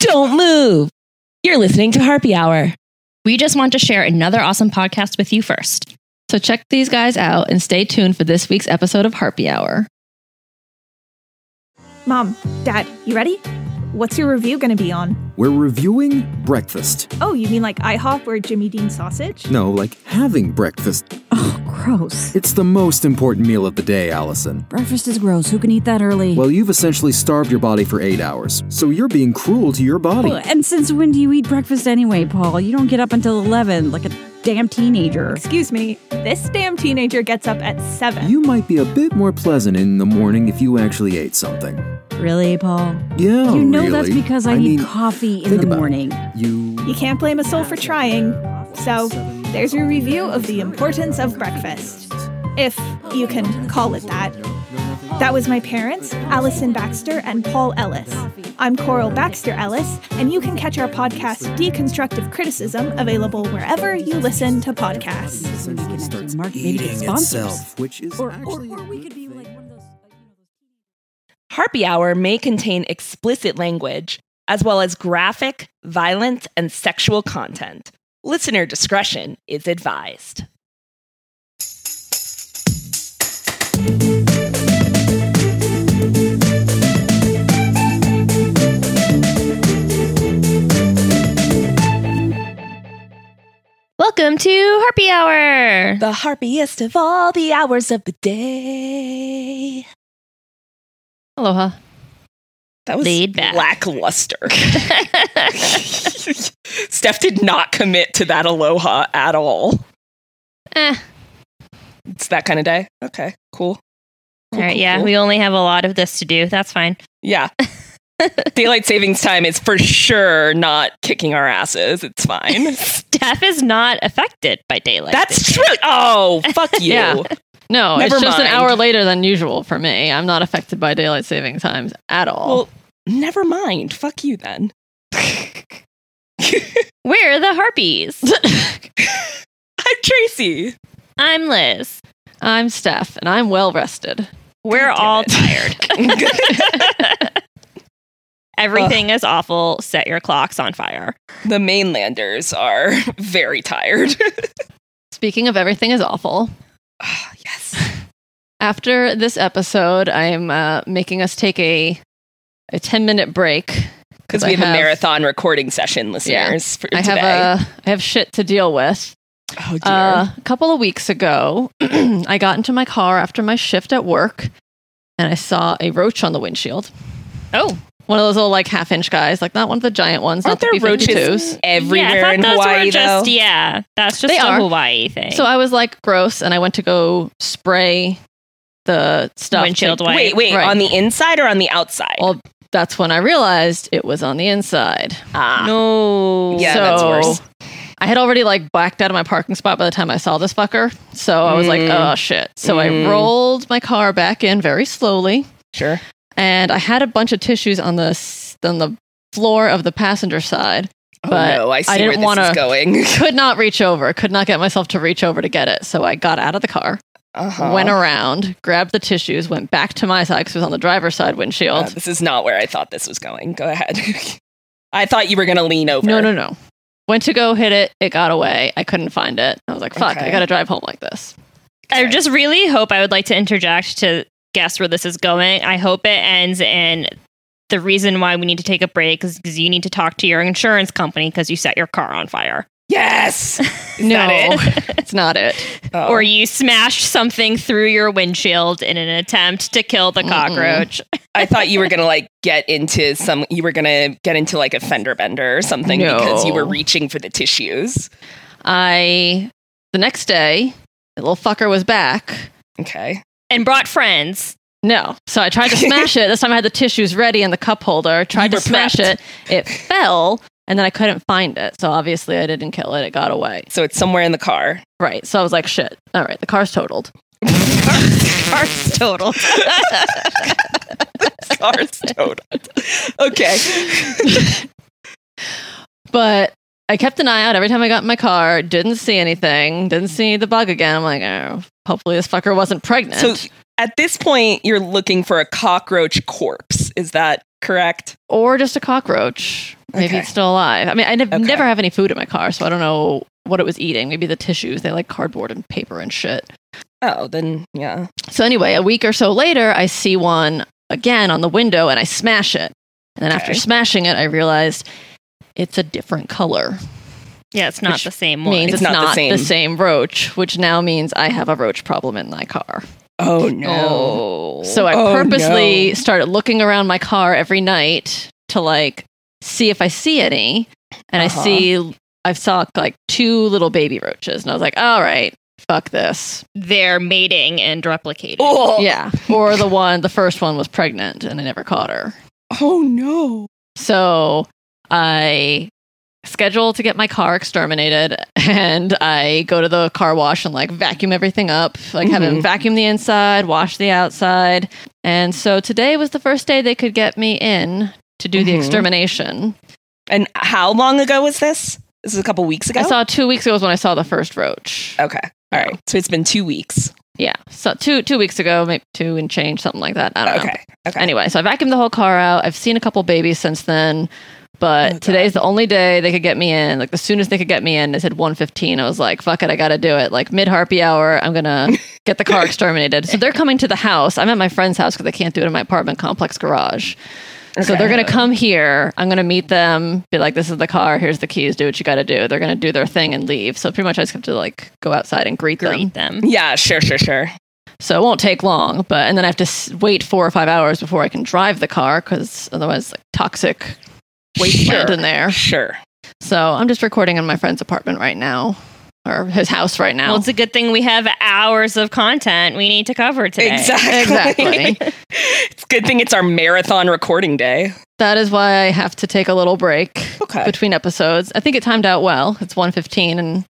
Don't move. You're listening to Harpy Hour. We just want to share another awesome podcast with you first. So check these guys out and stay tuned for this week's episode of Harpy Hour. Mom, Dad, you ready? What's your review going to be on? We're reviewing breakfast. Oh, you mean like IHOP or Jimmy Dean sausage? No, like having breakfast. Oh, gross. It's the most important meal of the day, Allison. Breakfast is gross. Who can eat that early? Well, you've essentially starved your body for eight hours, so you're being cruel to your body. Well, and since when do you eat breakfast anyway, Paul? You don't get up until 11 like a damn teenager. Excuse me, this damn teenager gets up at 7. You might be a bit more pleasant in the morning if you actually ate something. Really, Paul? Yeah, you know really. that's because I, I need mean, coffee in the morning. You. You can't blame a soul for trying. So, there's your review of the importance of breakfast. If you can call it that. That was my parents, Allison Baxter and Paul Ellis. I'm Coral Baxter Ellis, and you can catch our podcast Deconstructive Criticism available wherever you listen to podcasts. So we can actually starts market, maybe sponsors. which is Or, or, actually or a we good could be thing. like one of those. you know, those Harpy Hour may contain explicit language, as well as graphic, violent, and sexual content. Listener discretion is advised. Welcome to Harpy Hour. The harpiest of all the hours of the day. Aloha. That was Laid back. lackluster. Steph did not commit to that aloha at all. Eh. It's that kind of day. Okay, cool. All right, yeah, we only have a lot of this to do. That's fine. Yeah. Daylight savings time is for sure not kicking our asses. It's fine. Steph is not affected by daylight. That's true. Oh, fuck you. Yeah. No, Never it's just an hour later than usual for me. I'm not affected by daylight saving times at all. Well, never mind. Fuck you then. We're the Harpies. I'm Tracy. I'm Liz. I'm Steph, and I'm well rested. We're all it. tired. Everything is awful. Set your clocks on fire. The mainlanders are very tired. Speaking of everything is awful, Ah, yes. after this episode, I'm uh, making us take a a 10 minute break Because we have, a marathon recording session, listeners. For I today. have a I have shit to deal with. oh dear. Uh, a couple of weeks ago, I got into my car after my shift at work, and I saw a roach on the windshield. Oh, One of those little like half inch guys, like not one of the giant ones, Aren't not the there B-52s. roaches everywhere yeah, I thought in those Hawaii, were just though? yeah. That's just They a are. Hawaii thing. So I was like, gross, and I went to go spray the stuff. to- Windshield wipe. Wait, wait. Right. On the inside or on the outside? Well, that's when I realized it was on the inside. ah. no. Yeah, that's worse. I had already like backed out of my parking spot by the time I saw this fucker. So I was like, Mm. oh shit. So Mm. I rolled my car back in very slowly. Sure. And I had a bunch of tissues on the on the floor of the passenger side. Oh But no, I see I didn't wanna- is going. Could not reach over. Could not get myself to reach over to get it. So I got out of the car, Uh-huh. went around, grabbed the tissues, went back to my side because it was on the driver's side windshield. Uh, this is not where I thought this was going. Go ahead. I thought you were going to lean over. no, no, no. Went to go hit it. It got away. I couldn't find it. I was like, fuck, Okay. I got to drive home like this. I just really hope I would like to interject to guess where this is going. I hope it ends in the reason why we need to take a break is because you need to talk to your insurance company because you set your car on fire. Yes. Is no, that it? it's not it. Oh. Or you smashed something through your windshield in an attempt to kill the Mm-mm. cockroach. I thought you were gonna like get into some. You were gonna get into like a fender bender or something because you were reaching for the tissues. I, the next day, the little fucker was back. Okay. And brought friends. No. So I tried to smash it. This time I had the tissues ready and the cup holder. Tried to smash prepped. it. It fell, and then I couldn't find it. So obviously I didn't kill it. It got away. So it's somewhere in the car. Right. So I was like, shit. All right. The car's totaled. Car's total. Car's totaled. Okay. But I kept an eye out every time I got in my car. Didn't see anything. Didn't see the bug again. I'm like, oh, hopefully this fucker wasn't pregnant. So at this point, you're looking for a cockroach corpse. Is that correct? or just a cockroach. Maybe Okay. it's still alive. I mean, I Okay. never have any food in my car, so I don't know what it was eating. Maybe the tissues. They like cardboard and paper and shit. Oh, then yeah. So anyway, a week or so later, I see one again on the window and I smash it. And then after smashing it, I realized it's a different color. Yeah, it's not Which the same one. Means It's it's, not not, the the, same. same. roach, which now means I have a roach problem in my car. Oh no. Oh. So I Oh, purposely no. started looking around my car every night to like see if I see any. And Uh-huh. I see I saw like two little baby roaches. And I was like, all right, fuck this. they're mating and replicating. Oh, Yeah. Or the one the first one was pregnant and I never caught her. oh no. So I schedule to get my car exterminated and I go to the car wash and like vacuum everything up, like have Mhm. them vacuum the inside, wash the outside. And so today was the first day they could get me in to do the Mhm. extermination. And how long ago was this? This is a couple weeks ago. I saw two weeks ago was when I saw the first roach. Okay. All right. So it's been two weeks. Yeah. So two two weeks ago, maybe two and change, something like that. I don't know. Okay. Okay. Anyway, so I vacuumed the whole car out. I've seen a couple babies since then, but Oh, today's the only day they could get me in. Like the soonest they could get me in, they said 115. I was like, fuck it, I gotta do it. Like mid harpy hour, I'm gonna get the car exterminated. So they're coming to the house. I'm at my friend's house because I can't do it in my apartment complex garage. So they're gonna come here. I'm gonna meet them, be like, this is the car, here's the keys, do what you gotta do. They're gonna do their thing and leave. So pretty much I just have to like go outside and greet, them. Greet them. Yeah. Sure. Sure. Sure. So it won't take long, but and then I have to s- wait four or five hours before I can drive the car because otherwise, like toxic wasteland Sure. in there. Sure. So I'm just recording in my friend's apartment right now, or his house right now. Well, it's a good thing we have hours of content we need to cover today. Exactly. Exactly. it's a good thing it's our marathon recording day. that is why I have to take a little break Okay. between episodes. I think it timed out well. It's 1:15, and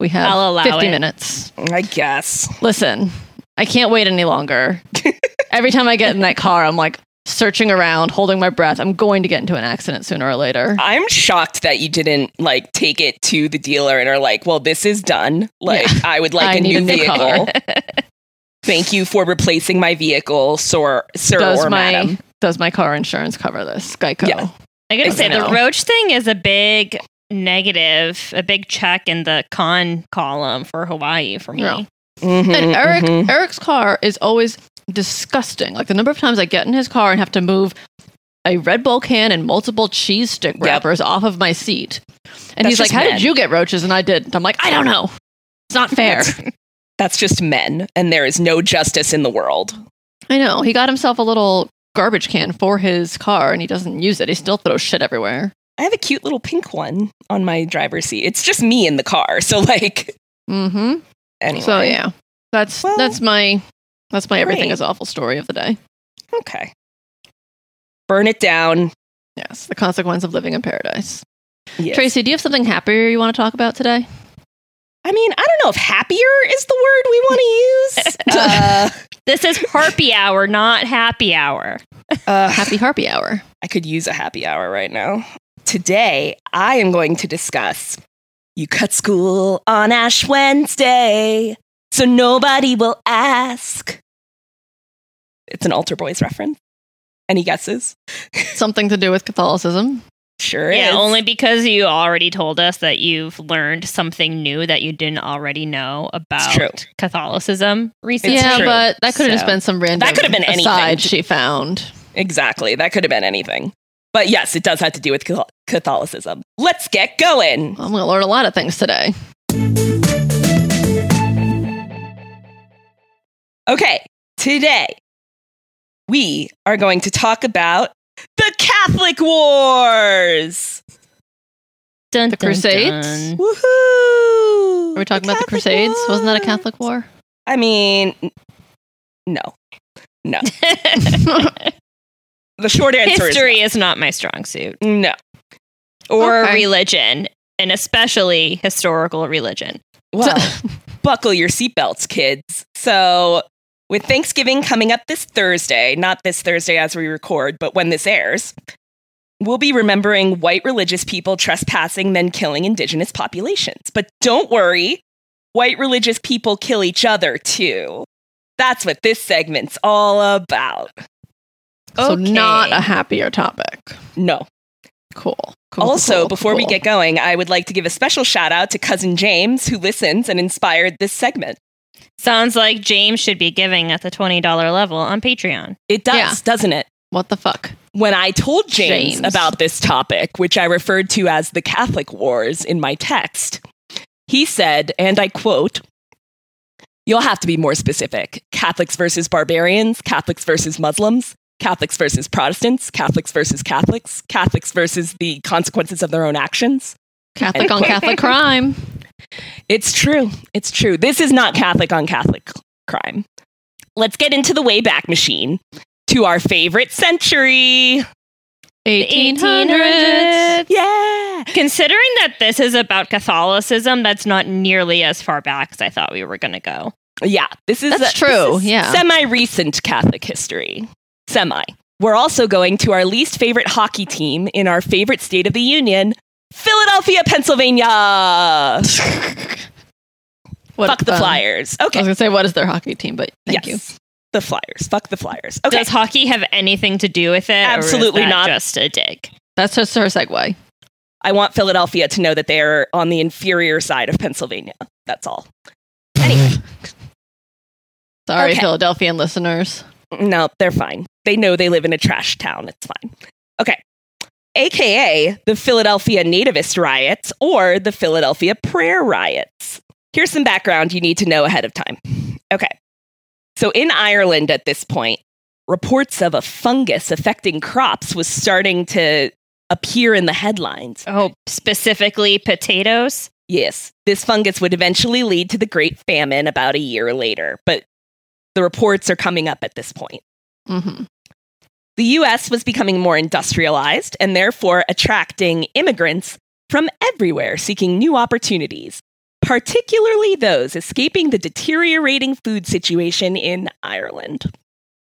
we have I'll allow 50 it. minutes. I guess. Listen, I can't wait any longer. Every time I get in that car, I'm like searching around, holding my breath. I'm going to get into an accident sooner or later. I'm shocked that you didn't like take it to the dealer and are like, "Well, this is done. Like, I would like I a new a new vehicle. Thank you for replacing my vehicle, sir, sir does or my madam." does my car insurance cover this? Geico. Yeah. I gotta say, the roach thing is a big negative, a big check in the con column for Hawaii for me. Yeah. Mhm, And Eric mhm. Eric's car is always disgusting. Like the number of times I get in his car and have to move a Red Bull can and multiple cheese stick Yep. wrappers off of my seat. And That's he's like, "How men. did you get roaches?" And I didn't. I'm like, "I don't know. It's not fair." That's, that's just men, and there is no justice in the world. I know. He got himself a little garbage can for his car and he doesn't use it. He still throws shit everywhere. I have a cute little pink one on my driver's seat. It's just me in the car, so like, Mm-hmm. anyway. So yeah. That's Well, that's my that's my everything great. is awful story of the day. okay. Burn it down. Yes, the consequence of living in paradise. Yes. Tracy, do you have something happier you want to talk about today? I mean, I don't know if happier is the word we want to use. uh, This is harpy hour, not happy hour. uh, Happy Harpy Hour. I could use a happy hour right now. Today, I am going to discuss you cut school on Ash Wednesday, so nobody will ask. It's an Altar Boys reference. Any guesses? Something to do with Catholicism. Sure yeah, is. only because you already told us that you've learned something new that you didn't already know about true. Catholicism recently. It's yeah, true. but that could have just been some random That could have been anything. aside she found. Exactly. That could have been anything. But yes, it does have to do with Catholicism. Let's get going. I'm going to learn a lot of things today. Okay, today we are going to talk about the Catholic Wars. Dun, The dun, Crusades? dun. Woohoo! Are we talking The about the Catholic Crusades? Wasn't that a Catholic war? I mean, no. No. The short answer History is not my strong suit, no. or Okay. religion, and especially historical religion. Well, buckle your seatbelts, kids. So, with Thanksgiving coming up this Thursday, not this Thursday as we record, but when this airs, we'll be remembering white religious people trespassing, then killing indigenous populations. But don't worry, white religious people kill each other too. That's what this segment's all about. So Okay. not a happier topic. No. Cool. Cool, also, cool, before we get going, I would like to give a special shout out to cousin James, who listens and inspired this segment. Sounds like James should be giving at the $20 level on Patreon. It does, Yeah. doesn't it? what the fuck? When I told James, James. about this topic, which I referred to as the Catholic Wars in my text, he said, and I quote, You'll have to be more specific. Catholics versus barbarians, Catholics versus Muslims, Catholics versus Protestants, Catholics versus Catholics, Catholics versus the consequences of their own actions. Catholic on Catholic crime. It's true. It's true. This is not Catholic on Catholic crime. Let's get into the Wayback Machine to our favorite century. 1800s. Yeah. Considering that this is about Catholicism, that's not nearly as far back as I thought we were going to go. Yeah. This is That's true, yeah. Semi recent Catholic history. Semi. We're also going to our least favorite hockey team in our favorite state of the union, Philadelphia, Pennsylvania. What, Fuck the um, Flyers. Okay. I was gonna say, what is their hockey team? But thank yes. The Flyers. Fuck the Flyers. Okay. Does hockey have anything to do with it? or is Absolutely that not. Just a dig. That's just her segue. I want Philadelphia to know that they're on the inferior side of Pennsylvania. That's all. Anyway, Sorry, Okay. Philadelphian listeners. no, they're fine. They know they live in a trash town. It's fine. Okay. AKA the Philadelphia Nativist riots or the Philadelphia Prayer riots. Here's some background you need to know ahead of time. Okay. So in Ireland at this point, reports of a fungus affecting crops was starting to appear in the headlines. Oh, specifically potatoes? Yes, this fungus would eventually lead to the Great Famine about a year later, but the reports are coming up at this point. hmm The US was becoming more industrialized and therefore attracting immigrants from everywhere seeking new opportunities, particularly those escaping the deteriorating food situation in Ireland.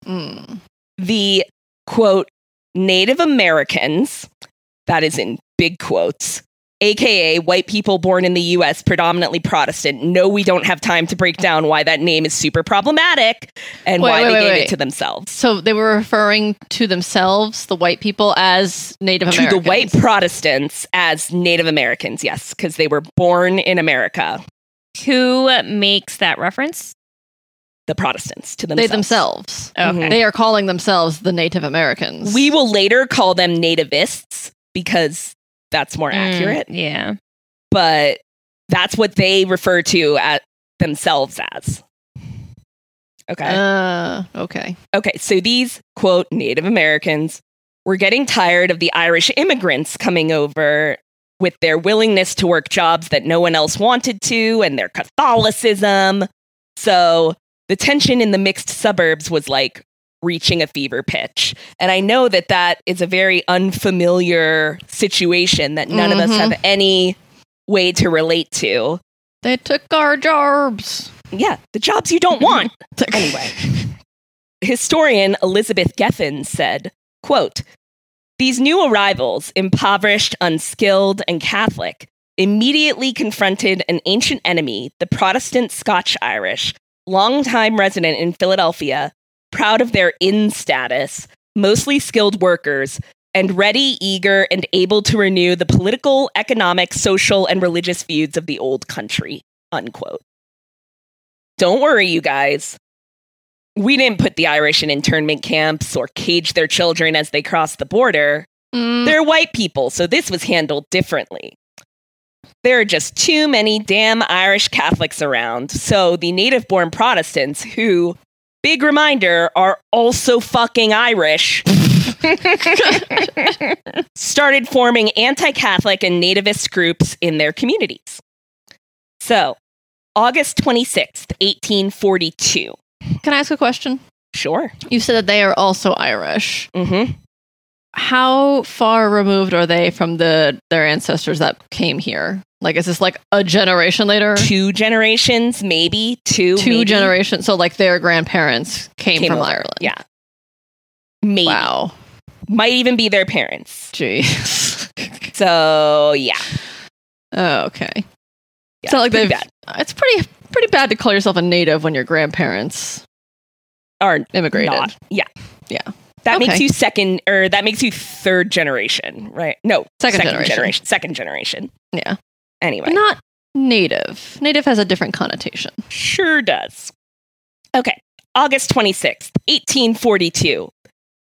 Mm. The quote, Native Americans, that is in big quotes, aka white people born in the US, predominantly Protestant. No, we don't have time to break down why that name is super problematic and Wait, why wait, they wait, gave wait. it to themselves. So they were referring to themselves, the white people, as Native To Americans. the white Protestants as Native Americans, yes, because they were born in America. Who makes that reference? The Protestants to themselves. they themselves. themselves. Mhm. They are calling themselves the Native Americans. We will later call them nativists because that's more accurate. Mm, yeah. but that's what they refer to at themselves as. Okay. Uh, okay. okay. So these quote Native Americans were getting tired of the Irish immigrants coming over with their willingness to work jobs that no one else wanted to and their Catholicism. So the tension in the mixed suburbs was like reaching a fever pitch. And I know that that is a very unfamiliar situation that none of us Mhm. have any way to relate to. They took our jobs. Yeah, the jobs you don't want. anyway, historian Elizabeth Geffen said, quote, these new arrivals, impoverished, unskilled, and Catholic, immediately confronted an ancient enemy, the Protestant Scotch Irish, longtime resident in Philadelphia, proud of their in status, mostly skilled workers, and ready, eager, and able to renew the political, economic, social, and religious feuds of the old country. Unquote. Don't worry, you guys. We didn't put the Irish in internment camps or cage their children as they crossed the border. Mm, They're white people, so this was handled differently. There are just too many damn Irish Catholics around, so the native born Protestants, who, big reminder, are also fucking Irish, started forming anti Catholic and nativist groups in their communities. So, August 26th, 1842. Can I ask a question? Sure. You said that they are also Irish. Mm-hmm. How far removed are they from the their ancestors that came here? Like, is this like a generation later? Two generations, maybe two. Two maybe, generations. So, like, their grandparents came, came from over. Ireland. Yeah. Maybe. Wow. Might even be their parents. Jeez. So, yeah. oh, okay. yeah It's not like pretty they've- bad. It's pretty pretty bad to call yourself a native when your grandparents Are immigrated. not. Yeah. Yeah. That makes you second, or that makes you third generation, right? No, Second generation. Second generation. Yeah. Anyway, not native. Native has a different connotation. Sure does. Okay, August 26th, 1842.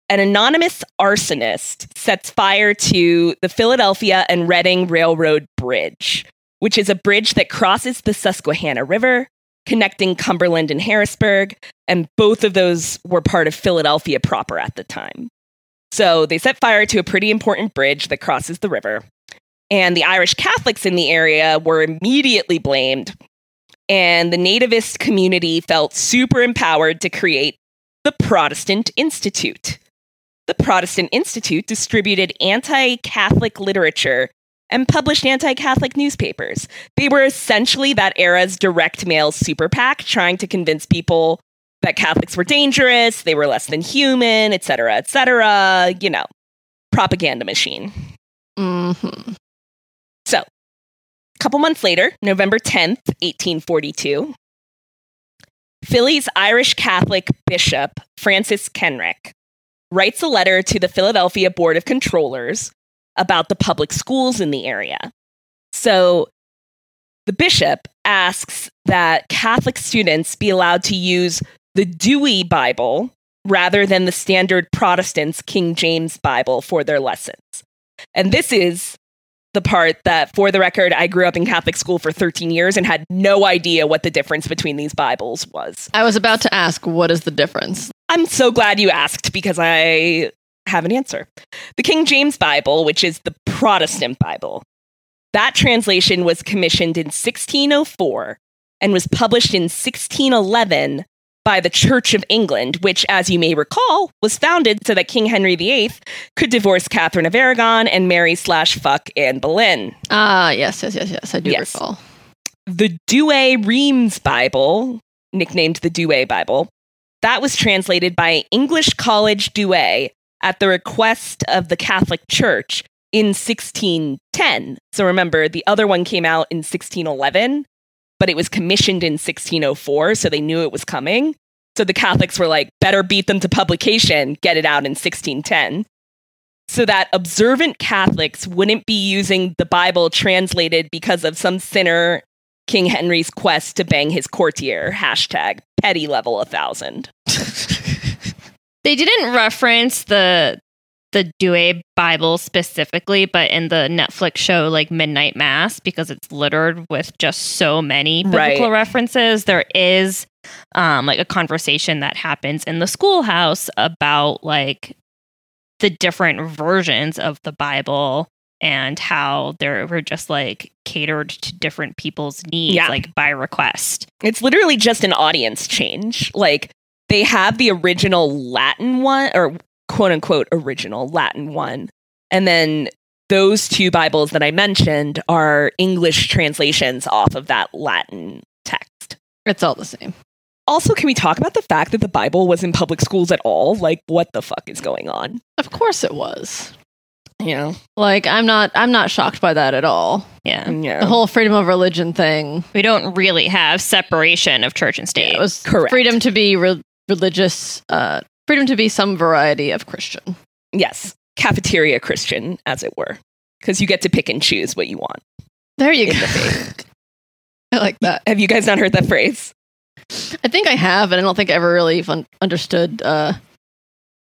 An anonymous arsonist sets fire to the Philadelphia and Reading Railroad Bridge, which is a bridge that crosses the Susquehanna River, connecting Cumberland and Harrisburg, and both of those were part of Philadelphia proper at the time. So they set fire to a pretty important bridge that crosses the river. And the Irish Catholics in the area were immediately blamed and the nativist community felt super empowered to create the Protestant Institute. The Protestant Institute distributed anti Catholic literature and published anti Catholic newspapers. They were essentially that era's direct mail super PAC, trying to convince people that Catholics were dangerous, they were less than human, etc., etc. You know, propaganda machine. hmm a couple months later, November 10th, 1842, Philly's Irish Catholic bishop, Francis Kenrick, writes a letter to the Philadelphia Board of Controllers about the public schools in the area. So, the bishop asks that Catholic students be allowed to use the Douay Bible rather than the standard Protestant's King James Bible for their lessons. And this is the part that, for the record, I grew up in Catholic school for 13 years and had no idea what the difference between these Bibles was. I was about to ask, what is the difference? I'm so glad you asked because I have an answer. The King James Bible, which is the Protestant Bible, that translation was commissioned in 1604 and was published in 1611 by the Church of England, which, as you may recall, was founded so that King Henry VIII could divorce Catherine of Aragon and marry slash fuck Anne Boleyn. Ah, yes, yes, yes, yes. I do Yes. recall. the Douay Reims Bible, nicknamed the Douay Bible, that was translated by English College Douay at the request of the Catholic Church in 1610. So remember, the other one came out in 1611, but it was commissioned in 1604, so they knew it was coming. So the Catholics were like, better beat them to publication, get it out in 1610 so that observant Catholics wouldn't be using the Bible translated because of some sinner King Henry's quest to bang his courtier. Hashtag petty level a thousand. They didn't reference the the Douay Bible specifically, but in the Netflix show like Midnight Mass, because it's littered with just so many biblical Right. references, there is um like a conversation that happens in the schoolhouse about like the different versions of the Bible and how they were just like catered to different people's needs, Yeah. like by request. It's literally just an audience change. Like they have the original Latin one, or quote unquote original Latin one. And then those two Bibles that I mentioned are English translations off of that Latin text. It's all the same. Also, can we talk about the fact that the Bible was in public schools at all? Like, what the fuck is going on? Of course it was. You know? Like I'm not I'm not shocked by that at all. Yeah. Yeah. The whole freedom of religion thing. We don't really have separation of church and state. It was Correct. freedom to be re- religious, uh, freedom to be some variety of Christian. Yes, cafeteria Christian, as it were, because you get to pick and choose what you want. There you go. the. I like that. Have you guys not heard that phrase? I think I have, and I don't think I ever really fun- understood uh,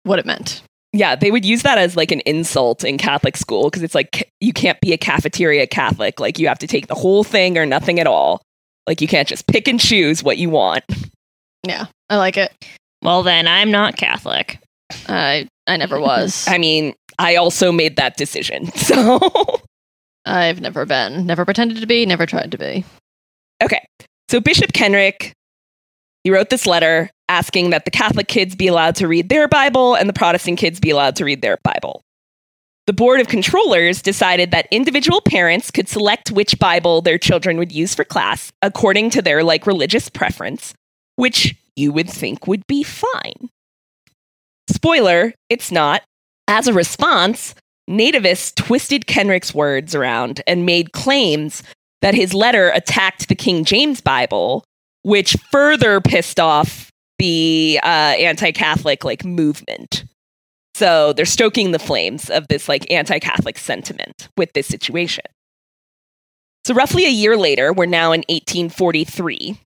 what it meant. Yeah, they would use that as like an insult in Catholic school because it's like you can't be a cafeteria Catholic. Like you have to take the whole thing or nothing at all. Like you can't just pick and choose what you want. Yeah, I like it. Well, then I'm not Catholic. I I never was. I mean, I also made that decision. So, I've never been, never pretended to be, never tried to be. okay. So Bishop Kenrick, he wrote this letter asking that the Catholic kids be allowed to read their Bible and the Protestant kids be allowed to read their Bible. The Board of Controllers decided that individual parents could select which Bible their children would use for class according to their like religious preference, which you would think would be fine. Spoiler, it's not. As a response, nativists twisted Kenrick's words around and made claims that his letter attacked the King James Bible, which further pissed off the uh, anti-Catholic like movement. So they're stoking the flames of this like anti Catholic sentiment with this situation. So, roughly a year later, we're now in 1843.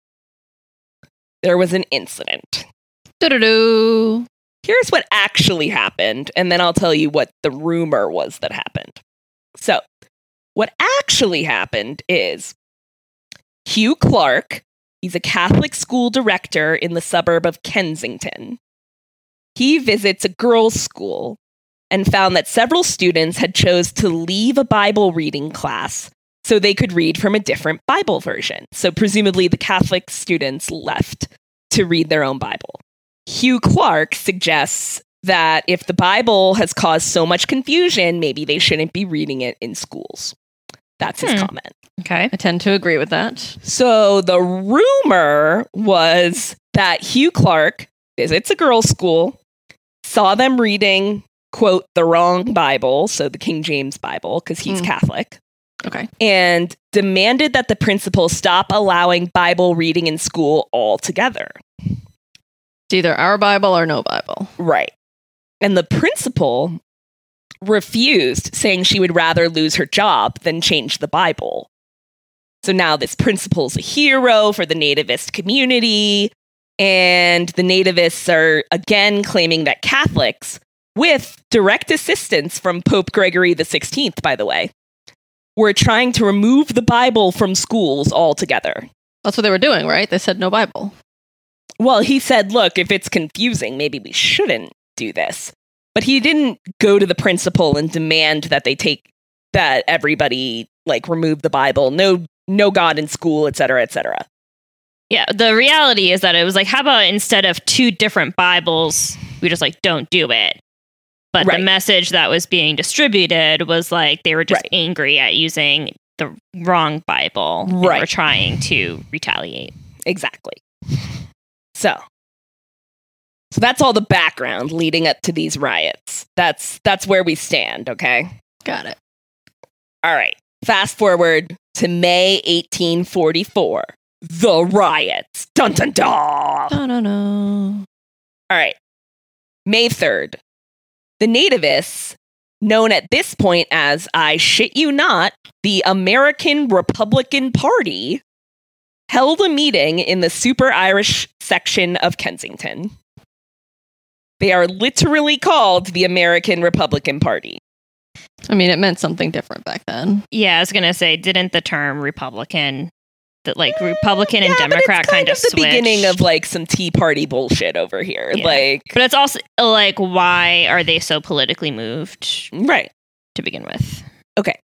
There was an incident. Here's what actually happened, and then I'll tell you what the rumor was that happened. So, what actually happened is Hugh Clark, he's a Catholic school director in the suburb of Kensington. He visits a girls' school and found that several students had chose to leave a Bible reading class so they could read from a different Bible version. So presumably the Catholic students left to read their own Bible. Hugh Clark suggests that if the Bible has caused so much confusion, maybe they shouldn't be reading it in schools. That's his Hmm. comment. Okay. I tend to agree with that. So the rumor was that Hugh Clark visits a girls' school, saw them reading, quote, the wrong Bible, so the King James Bible, because he's Mm. Catholic, Okay. and demanded that the principal stop allowing Bible reading in school altogether. It's either our Bible or no Bible. Right. And the principal refused, saying she would rather lose her job than change the Bible. So now this principal's a hero for the nativist community. And the nativists are again claiming that Catholics, with direct assistance from Pope Gregory XVI, by the way, were trying to remove the Bible from schools altogether. That's what they were doing, right? They said no Bible. Well, he said, look, if it's confusing, maybe we shouldn't do this. But he didn't go to the principal and demand that they take that everybody like remove the Bible, no no God in school, et cetera, et cetera. Yeah, the reality is that it was like, how about instead of two different Bibles, we just like don't do it. But Right. the message that was being distributed was like they were just Right. angry at using the wrong Bible. and were trying to retaliate. Exactly. So so that's all the background leading up to these riots. That's that's where we stand, okay? Got it. All right. Fast forward to May 1844. The riots. Dun dun dun. No, no, no. All right. May 3rd. The nativists, known at this point as, I shit you not, the American Republican Party, held a meeting in the Super Irish section of Kensington. They are literally called the American Republican Party. I mean, it meant something different back then. Yeah, I was gonna say, didn't the term Republican, that like Republican and Yeah, but Democrat kind kind, of the beginning of like some Tea Party bullshit over here. Yeah. Like, But it's also like, why are they so politically moved right. to begin with? Okay,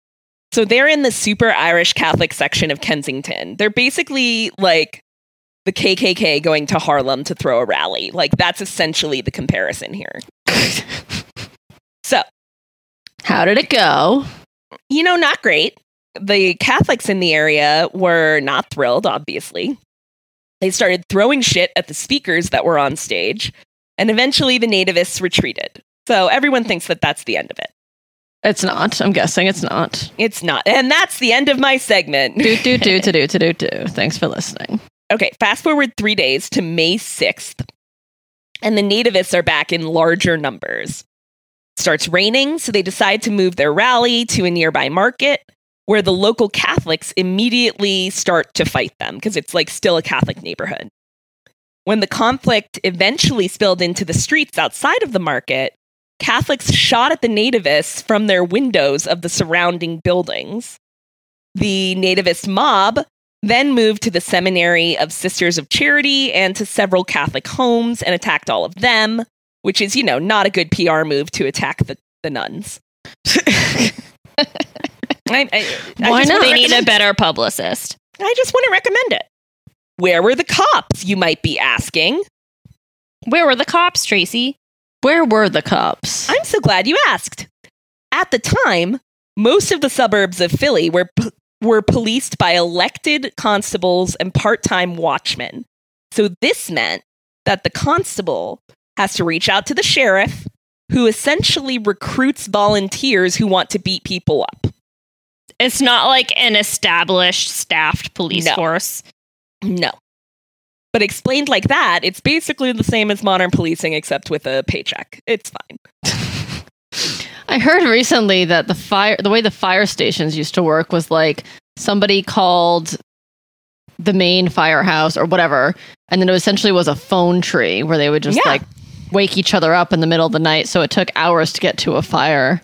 so they're in the super Irish Catholic section of Kensington. They're basically like the KKK going to Harlem to throw a rally. Like that's essentially the comparison here. so, How did it go? you know, not great. The Catholics in the area were not thrilled, obviously. They started throwing shit at the speakers that were on stage, and eventually the nativists retreated. So everyone thinks that that's the end of it. It's not. I'm guessing it's not. It's not. And that's the end of my segment. Do do do to do to do do. Thanks for listening. Okay, fast forward three days to May 6th, and the nativists are back in larger numbers. It starts raining, so they decide to move their rally to a nearby market where the local Catholics immediately start to fight them because it's like still a Catholic neighborhood. When the conflict eventually spilled into the streets outside of the market, Catholics shot at the nativists from their windows of the surrounding buildings. The nativist mob then moved to the Seminary of Sisters of Charity and to several Catholic homes and attacked all of them, which is, you know, not a good PR move to attack the, the nuns. I, I, I Why just not? They need a better publicist. I just want to recommend it. Where were the cops, you might be asking? Where were the cops, Tracy? Where were the cops? I'm so glad you asked. At the time, most of the suburbs of Philly were p- were policed by elected constables and part-time watchmen. So this meant that the constable has to reach out to the sheriff who essentially recruits volunteers who want to beat people up. It's not like an established staffed police No. force. No. But explained like that, it's basically the same as modern policing except with a paycheck. It's fine. I heard recently that the fire, the way the fire stations used to work was like somebody called the main firehouse or whatever, and then it essentially was a phone tree where they would just Yeah. like wake each other up in the middle of the night. So it took hours to get to a fire.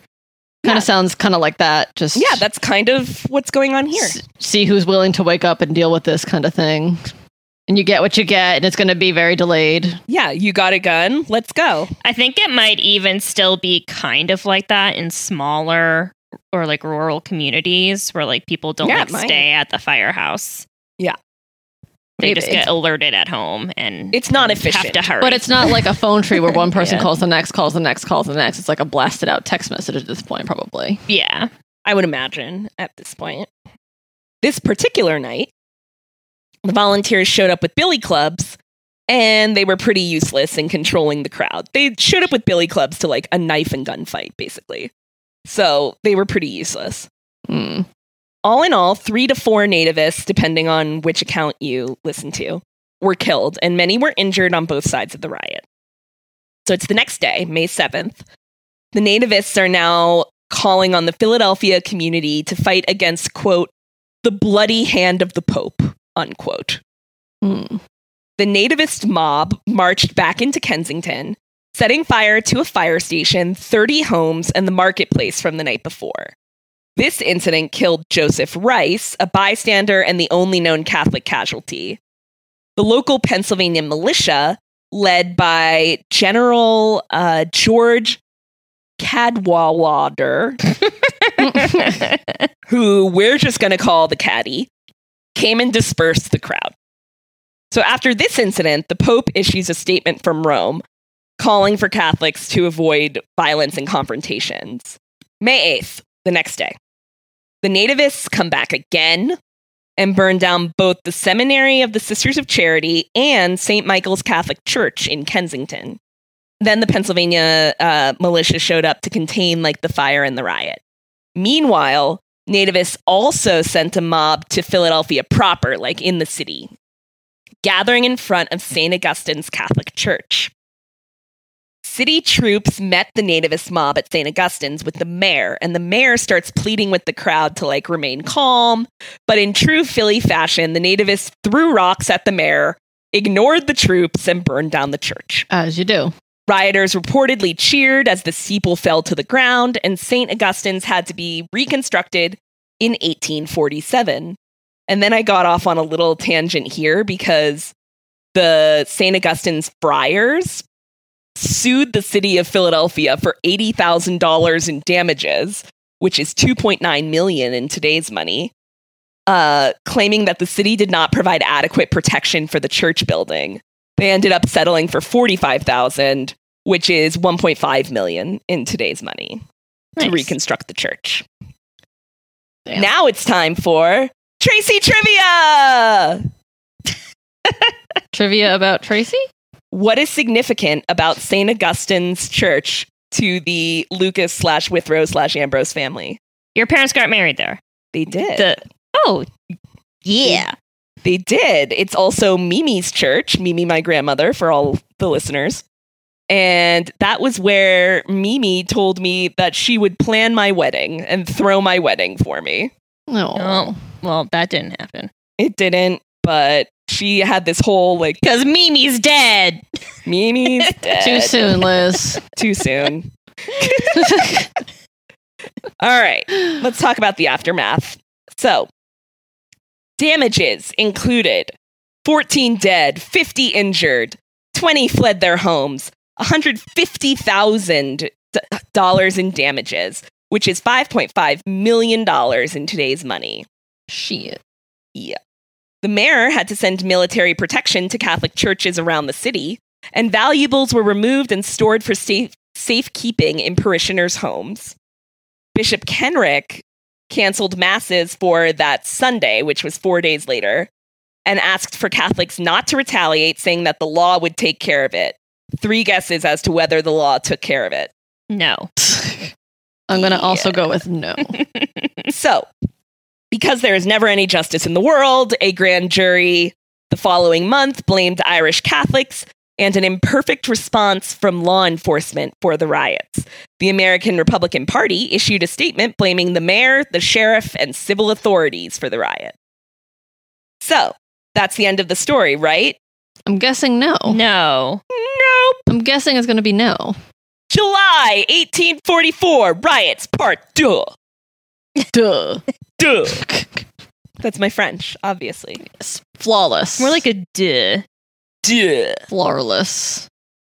Kind Yeah. of sounds kind of like that. Just Yeah, that's kind of what's going on here. s- see who's willing to wake up and deal with this kind of thing. And you get what you get, and it's going to be very delayed. Yeah, you got a gun. Let's go. I think it might even still be kind of like that in smaller or like rural communities where like people don't Yeah, like might. stay at the firehouse. Yeah. They It- just get alerted at home and It's not and efficient. Have to hurry. But it's not like a phone tree where one person Yeah. calls the next, calls the next, calls the next. It's like a blasted out text message at this point, probably. yeah. I would imagine at this point. This particular night, the volunteers showed up with billy clubs and they were pretty useless in controlling the crowd. They showed up with billy clubs to like a knife and gun fight, basically. So they were pretty useless. Hmm. All in all, three to four nativists, depending on which account you listen to, were killed, and many were injured on both sides of the riot. So it's the next day, May 7th. The nativists are now calling on the Philadelphia community to fight against, quote, the bloody hand of the Pope, unquote. Hmm. The nativist mob marched back into Kensington, setting fire to a fire station, 30 homes, and the marketplace from the night before. This incident killed Joseph Rice, a bystander and the only known Catholic casualty. The local Pennsylvania militia, led by General uh, George Cadwallader, who we're just going to call the caddy, came and dispersed the crowd. So after this incident, the Pope issues a statement from Rome calling for Catholics to avoid violence and confrontations. May 8th, the next day, the nativists come back again and burn down both the Seminary of the Sisters of Charity and St. Michael's Catholic Church in Kensington. Then the Pennsylvania uh, militia showed up to contain like the fire and the riot. Meanwhile, nativists also sent a mob to Philadelphia proper, like in the city, gathering in front of St. Augustine's Catholic Church. City troops met the nativist mob at St. Augustine's with the mayor, and the mayor starts pleading with the crowd to like remain calm. But in true Philly fashion, the nativists threw rocks at the mayor, ignored the troops, and burned down the church. As you do. Rioters reportedly cheered as the steeple fell to the ground, and St. Augustine's had to be reconstructed in 1847. And then I got off on a little tangent here because the St. Augustine's friars sued the city of Philadelphia for $80,000 in damages, which is 2.9 million in today's money. Uh, claiming that the city did not provide adequate protection for the church building they ended up settling for 45,000, which is 1.5 million in today's money to reconstruct the church. Damn. Now it's time for Tracy Trivia. Trivia about Tracy? What is significant about St. Augustine's church to the Lucas slash Withrow slash Ambrose family? Your parents got married there. They did. The oh yeah. They did. It's also Mimi's church, Mimi, my grandmother, for all the listeners. And that was where Mimi told me that she would plan my wedding and throw my wedding for me. No. Oh well, that didn't happen It didn't, but she had this whole like because Mimi's dead. Mimi's dead. Too soon, Liz. Too soon. All right, let's talk about the aftermath. So, damages included 14 dead, 50 injured, 20 fled their homes, $150,000 in damages, which is 5.5 million dollars in today's money. Shit. The mayor had to send military protection to Catholic churches around the city, and valuables were removed and stored for safe safekeeping in parishioners' homes. Bishop Kenrick canceled masses for that Sunday, which was four days later, and asked for Catholics not to retaliate, saying that the law would take care of it. Three guesses as to whether the law took care of it. No. I'm going to also go with no. So, because there is never any justice in the world, a grand jury the following month blamed Irish Catholics and an imperfect response from law enforcement for the riots. The American Republican Party issued a statement blaming the mayor, the sheriff, and civil authorities for the riot. So, that's the end of the story, right? I'm guessing no. No. Nope. I'm guessing it's going to be no. July 1844, riots part two. Duh. Duh. That's my French, obviously. It's flawless. More like a duh. Duh. flawless.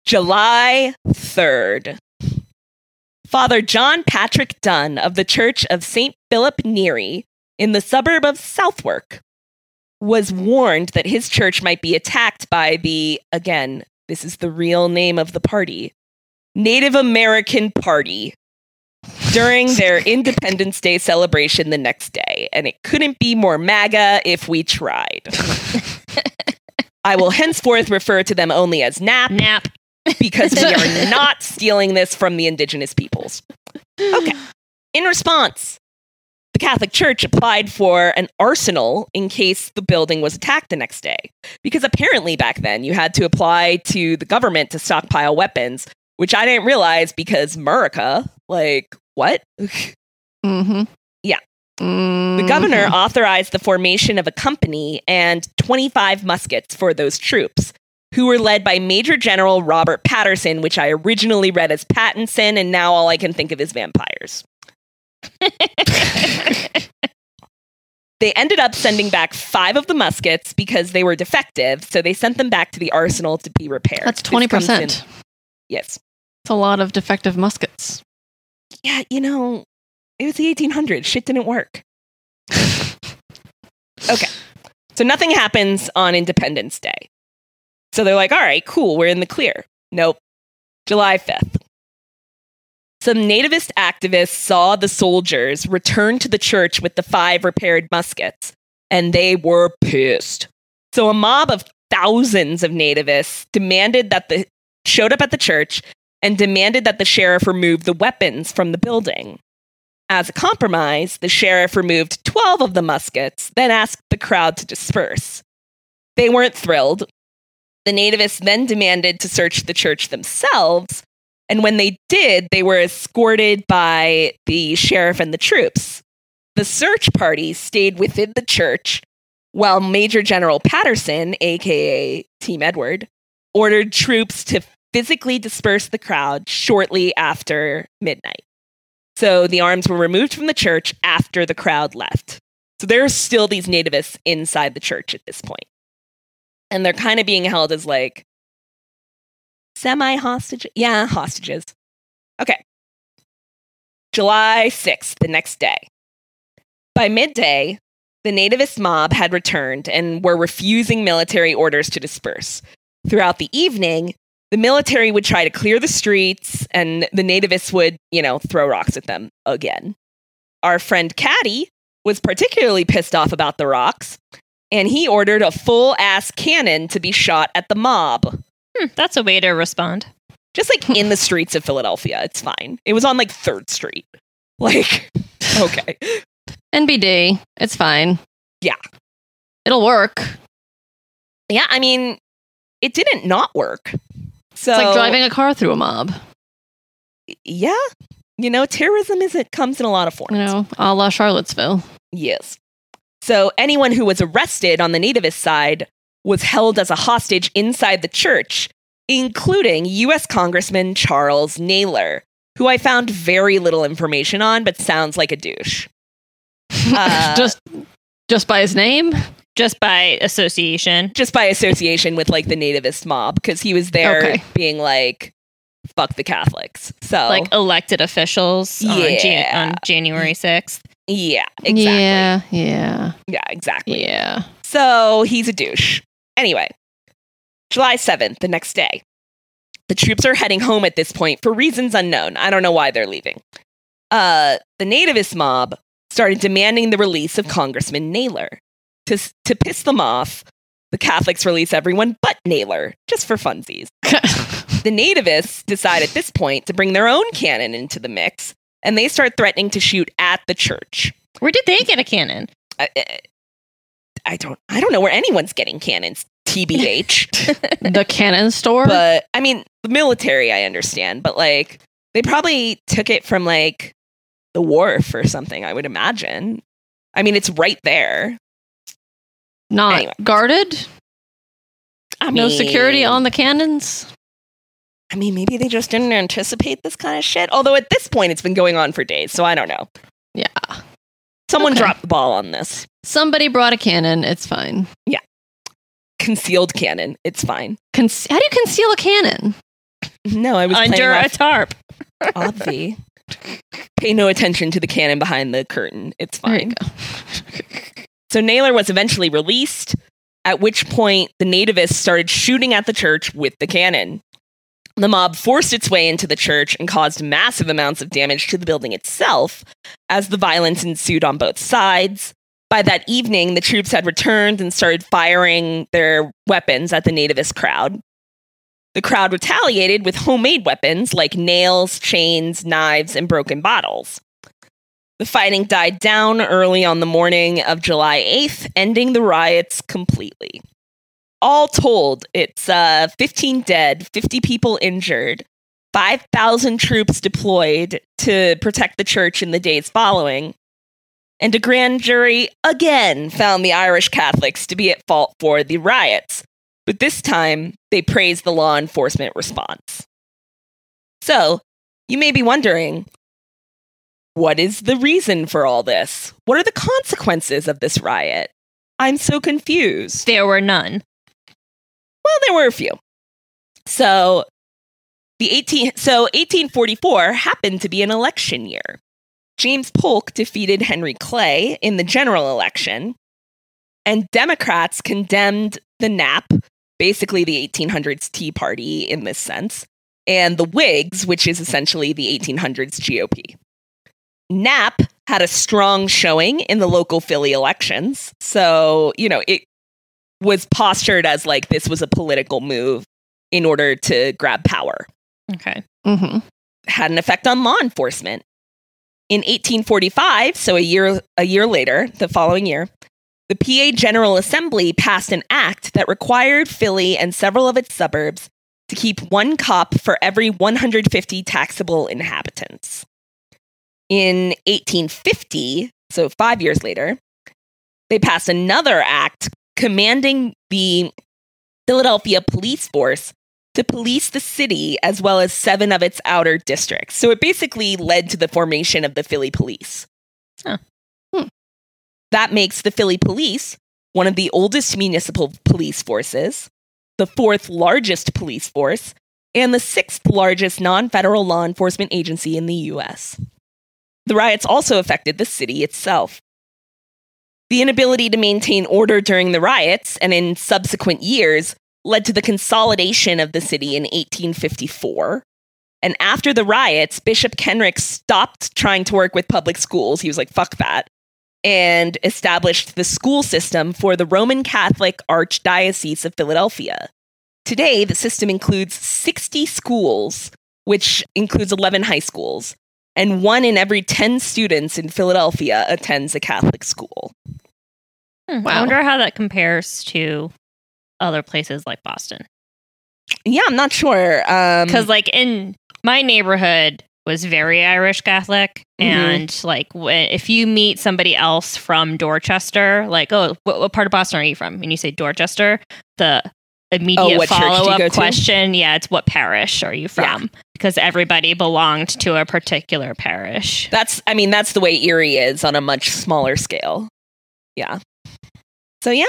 July 3rd. Father John Patrick Dunn of the Church of St. Philip Neri in the suburb of Southwark was warned that his church might be attacked by the, again, this is the real name of the party, Native American Party during their Independence Day celebration the next day. And it couldn't be more MAGA if we tried. I will henceforth refer to them only as NAP Nap. because we are not stealing this from the indigenous peoples. Okay. In response, the Catholic Church applied for an arsenal in case the building was attacked the next day. Because apparently back then you had to apply to the government to stockpile weapons, which I didn't realize because America, like, what? Mm-hmm. Yeah. Mm-hmm. The governor authorized the formation of a company and 25 muskets for those troops, who were led by Major General Robert Patterson, which I originally read as Pattinson, and now all I can think of is vampires. They ended up sending back five of the muskets because they were defective, so they sent them back to the arsenal to be repaired. That's twenty comes in- percent. Yes. It's a lot of defective muskets. Yeah, you know, it was the 1800s. Shit didn't work. okay. So nothing happens on Independence Day. So they're like, all right, cool, we're in the clear. Nope. July 5th. Some nativist activists saw the soldiers return to the church with the five repaired muskets, and they were pissed. So a mob of thousands of nativists demanded that the showed up at the church and demanded that the sheriff remove the weapons from the building. As a compromise, the sheriff removed 12 of the muskets, then asked the crowd to disperse. They weren't thrilled. The nativists then demanded to search the church themselves, and when they did, they were escorted by the sheriff and the troops. The search party stayed within the church, while Major General Patterson, aka Team Edward, ordered troops to physically disperse the crowd shortly after midnight. So the arms were removed from the church after the crowd left. So there are still these nativists inside the church at this point. And they're kind of being held as like semi hostage. Yeah, hostages. Okay. July 6th, the next day. By midday, the nativist mob had returned and were refusing military orders to disperse. Throughout the evening, the military would try to clear the streets and the nativists would, you know, throw rocks at them again. Our friend Caddy was particularly pissed off about the rocks, and he ordered a full ass cannon to be shot at the mob. Hmm, that's a way to respond. Just like in the streets of Philadelphia. It's fine. It was on like 3rd Street. Like, okay. NBD. It's fine. Yeah. It'll work. Yeah, I mean, it didn't not work. So, It's like driving a car through a mob. yeah, you know, terrorism isn't comes in a lot of forms. You know, a la Charlottesville. Yes. So anyone who was arrested on the nativist side was held as a hostage inside the church, including U.S. Congressman Charles Naylor, who I found very little information on, but sounds like a douche. Uh, just just by his name. Just by association. just by association with like the nativist mob, because he was there Okay. being like, "Fuck the Catholics." So Like elected officials on, Jan- on January 6th. yeah, exactly. Yeah, yeah, yeah exactly. yeah. So he's a douche. Anyway, July 7th, the next day. The troops are heading home at this point for reasons unknown. I don't know why they're leaving. Uh, the nativist mob started demanding the release of Congressman Naylor. To, to piss them off, the Catholics release everyone but Naylor, just for funsies. The nativists decide at this point to bring their own cannon into the mix, and they start threatening to shoot at the church. Where did they get a cannon? I, I- I don't I don't know where anyone's getting cannons. TBH. the cannon store. but I mean, the military, I understand, but like they probably took it from like the wharf or something, I would imagine. I mean, it's right there. Not anyway. guarded. I No security on the cannons. I mean, maybe they just didn't anticipate this kind of shit. Although at this point, it's been going on for days, so I don't know. Yeah. Someone Okay. dropped the ball on this. Somebody brought a cannon. It's fine. Yeah. Concealed cannon. It's fine. Con- How do you conceal a cannon? No, I was Under a tarp. Obvi. Pay no attention to the cannon behind the curtain. It's There you fine. So Naylor was eventually released, at which point the nativists started shooting at the church with the cannon. The mob forced its way into the church and caused massive amounts of damage to the building itself as the violence ensued on both sides. By that evening, the troops had returned and started firing their weapons at the nativist crowd. The crowd retaliated with homemade weapons like nails, chains, knives, and broken bottles. The fighting died down early on the morning of July 8th, ending the riots completely. All told, it's uh, 15 dead, 50 people injured, 5,000 troops deployed to protect the church in the days following, and a grand jury again found the Irish Catholics to be at fault for the riots, but this time they praised the law enforcement response. So, you may be wondering what is the reason for all this? What are the consequences of this riot? I'm so confused. There were none. Well, there were a few. So, the 18 so 1844 happened to be an election year. James Polk defeated Henry Clay in the general election, and Democrats condemned the NAP, basically the 1800s Tea Party in this sense, and the Whigs, which is essentially the 1800s GOP. NAP had a strong showing in the local Philly elections. So, you know, it was postured as like this was a political move in order to grab power. Okay. hmm Had an effect on law enforcement. In 1845, so a year a year later, the following year, the PA General Assembly passed an act that required Philly and several of its suburbs to keep one cop for every 150 taxable inhabitants. In 1850, so 5 years later, they passed another act commanding the Philadelphia police force to police the city as well as seven of its outer districts. So it basically led to the formation of the Philly police. Huh. Hmm. That makes the Philly police one of the oldest municipal police forces, the fourth largest police force, and the sixth largest non federal law enforcement agency in the US. The riots also affected the city itself. The inability to maintain order during the riots and in subsequent years led to the consolidation of the city in 1854. And after the riots, Bishop Kenrick stopped trying to work with public schools. He was like, fuck that. And established the school system for the Roman Catholic Archdiocese of Philadelphia. Today, the system includes 60 schools, which includes 11 high schools, and one in every 10 students in Philadelphia attends a Catholic school. Hmm, Wow. I wonder how that compares to other places like Boston. Yeah, I'm not sure. Um, Because, like, in my neighborhood was very Irish Catholic. Mhm. And, like, wh- if you meet somebody else from Dorchester, like, oh, what, what part of Boston are you from? And you say Dorchester, the immediate Oh, what church do you follow up to? question, yeah, it's what parish are you Yeah. from? Because everybody belonged to a particular parish. That's, I mean, that's the way Erie is on a much smaller scale. Yeah. So, yeah,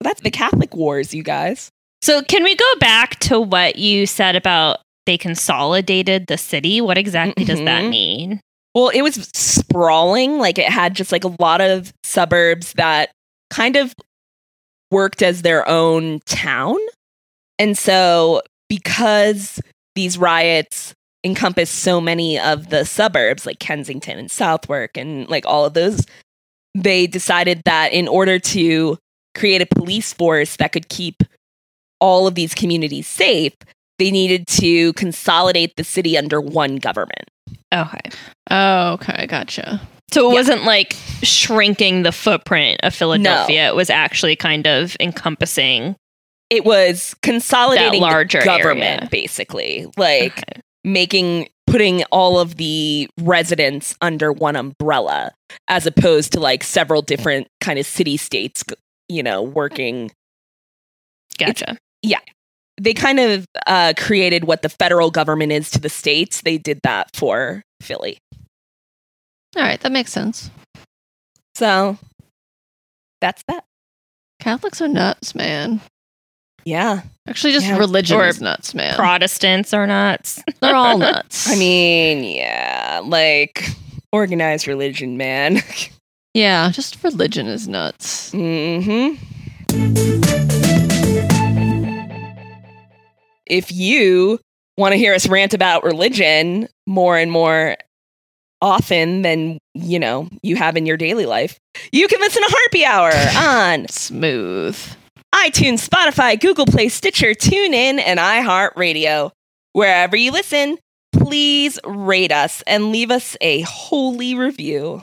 that's the Catholic Wars, you guys. So, can we go back to what you said about they consolidated the city? What exactly does that Mhm. mean? Well, it was sprawling. Like, it had just like a lot of suburbs that kind of worked as their own town. And so, because these riots encompass so many of the suburbs, like Kensington and Southwark, and like all of those, they decided that in order to create a police force that could keep all of these communities safe, they needed to consolidate the city under one government. Okay. Oh, okay, gotcha. So it Yeah. wasn't like shrinking the footprint of Philadelphia. It was actually kind of encompassing it was consolidating larger government, area. basically, like Okay. making putting all of the residents under one umbrella, as opposed to like several different kind of city states, you know, working. Gotcha. Yeah. They kind of uh, created what the federal government is to the states. They did that for Philly. All right, that makes sense. So that's that. Catholics are nuts, man. Yeah. Actually, just Yeah. religion Or is nuts, man. Protestants are nuts. They're all nuts. I mean, yeah, like organized religion, man. yeah, just religion is nuts. Mm hmm. If you want to hear us rant about religion more and more often than, you know, you have in your daily life, you can listen to Harpy Hour on Smooth. iTunes, Spotify, Google Play, Stitcher, TuneIn and iHeartRadio. Wherever you listen, please rate us and leave us a holy review.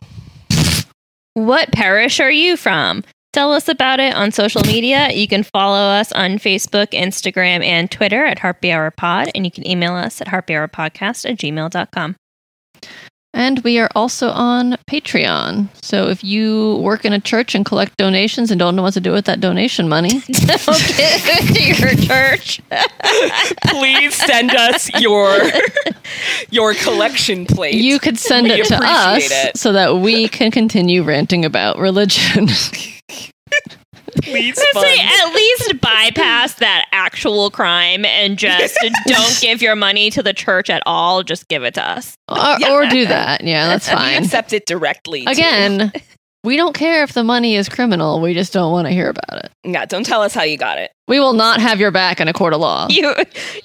What parish are you from? Tell us about it on social media. You can follow us on Facebook, Instagram, and Twitter at Harpy Hour Pod, and you can email us at harpyhourpodcast at gmail.com. And we are also on Patreon. So if you work in a church and collect donations and don't know what to do with that donation money, Don't give it to your church. Please send us your your collection plate. you could send We it to us it. so that we can continue ranting about religion. Please I'd say at least bypass that actual crime and just don't give your money to the church at all. Just give it to us. or, Yeah. or do that. Yeah, that's We fine. accept it directly. too. We don't care if the money is criminal. We just don't want to hear about it. yeah. Don't tell us how you got it. We will not have your back in a court of law. You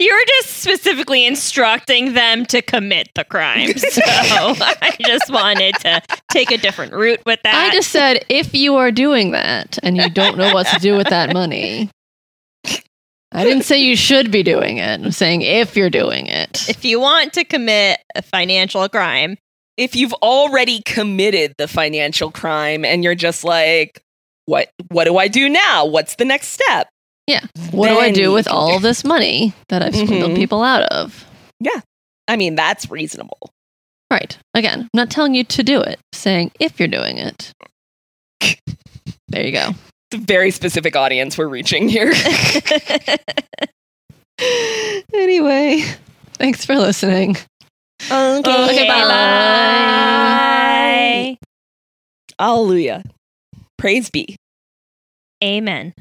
you're just specifically instructing them to commit the crime. So I just wanted to take a different route with that. I just said if you are doing that and you don't know what to do with that money. I didn't say you should be doing it. I'm saying if you're doing it. if you want to commit a financial crime, If you've already committed the financial crime and you're just like, what what do I do now? What's the next step? Yeah. What do I do with all of this money that I've swindled Mhm. people out of? Yeah. I mean, that's reasonable. Right. Again, I'm not telling you to do it, saying if you're doing it. There you go. It's a very specific audience we're reaching here. Anyway, thanks for listening. Okay, Okay, bye. bye. Hallelujah. Praise be. Amen.